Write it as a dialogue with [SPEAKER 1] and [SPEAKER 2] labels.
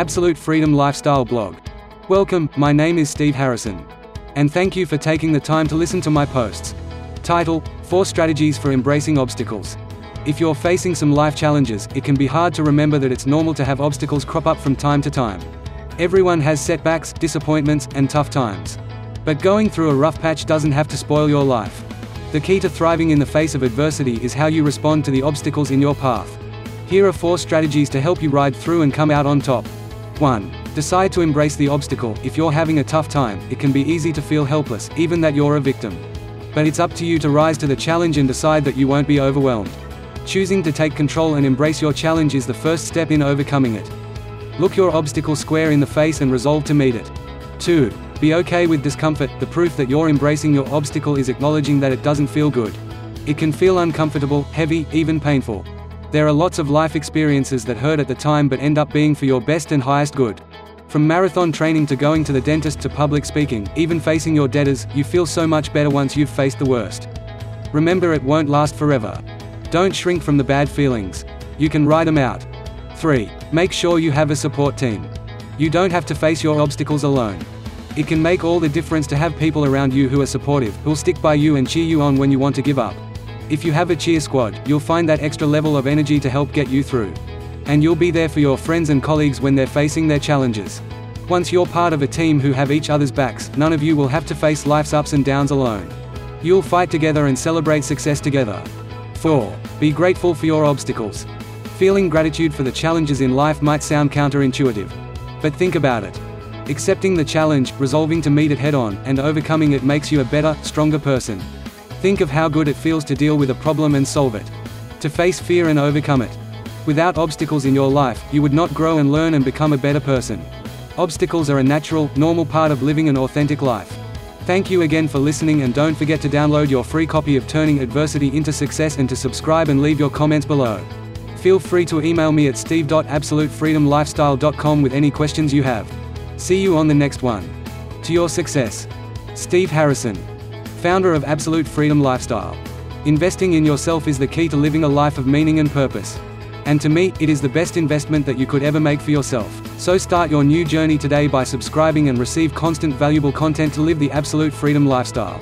[SPEAKER 1] Absolute Freedom Lifestyle blog. Welcome, my name is Steve Harrison. And thank you for taking the time to listen to my posts. Title 4 Strategies for Embracing Obstacles. If you're facing some life challenges, it can be hard to remember that it's normal to have obstacles crop up from time to time. Everyone has setbacks, disappointments, and tough times. But going through a rough patch doesn't have to spoil your life. The key to thriving in the face of adversity is how you respond to the obstacles in your path. Here are four strategies to help you ride through and come out on top. 1. Decide to embrace the obstacle. If you're having a tough time, it can be easy to feel helpless, even that you're a victim. But it's up to you to rise to the challenge and decide that you won't be overwhelmed. Choosing to take control and embrace your challenge is the first step in overcoming it. Look your obstacle square in the face and resolve to meet it. 2. Be okay with discomfort. The proof that you're embracing your obstacle is acknowledging that it doesn't feel good. It can feel uncomfortable, heavy, even painful. There are lots of life experiences that hurt at the time but end up being for your best and highest good. From marathon training to going to the dentist to public speaking, even facing your debtors, you feel so much better once you've faced the worst. Remember it won't last forever. Don't shrink from the bad feelings. You can ride them out. 3. Make sure you have a support team. You don't have to face your obstacles alone. It can make all the difference to have people around you who are supportive, who'll stick by you and cheer you on when you want to give up. If you have a cheer squad, you'll find that extra level of energy to help get you through. And you'll be there for your friends and colleagues when they're facing their challenges. Once you're part of a team who have each other's backs, none of you will have to face life's ups and downs alone. You'll fight together and celebrate success together. 4. Be grateful for your obstacles. Feeling gratitude for the challenges in life might sound counterintuitive. But think about it. Accepting the challenge, resolving to meet it head on, and overcoming it makes you a better, stronger person. Think of how good it feels to deal with a problem and solve it. To face fear and overcome it. Without obstacles in your life, you would not grow and learn and become a better person. Obstacles are a natural, normal part of living an authentic life. Thank you again for listening and don't forget to download your free copy of Turning Adversity into Success and to subscribe and leave your comments below. Feel free to email me at steve.absolutefreedomlifestyle.com with any questions you have. See you on the next one. To your success. Steve Harrison, founder of Absolute Freedom Lifestyle. Investing in yourself is the key to living a life of meaning and purpose. And to me, it is the best investment that you could ever make for yourself. So start your new journey today by subscribing and receive constant valuable content to live the absolute freedom lifestyle.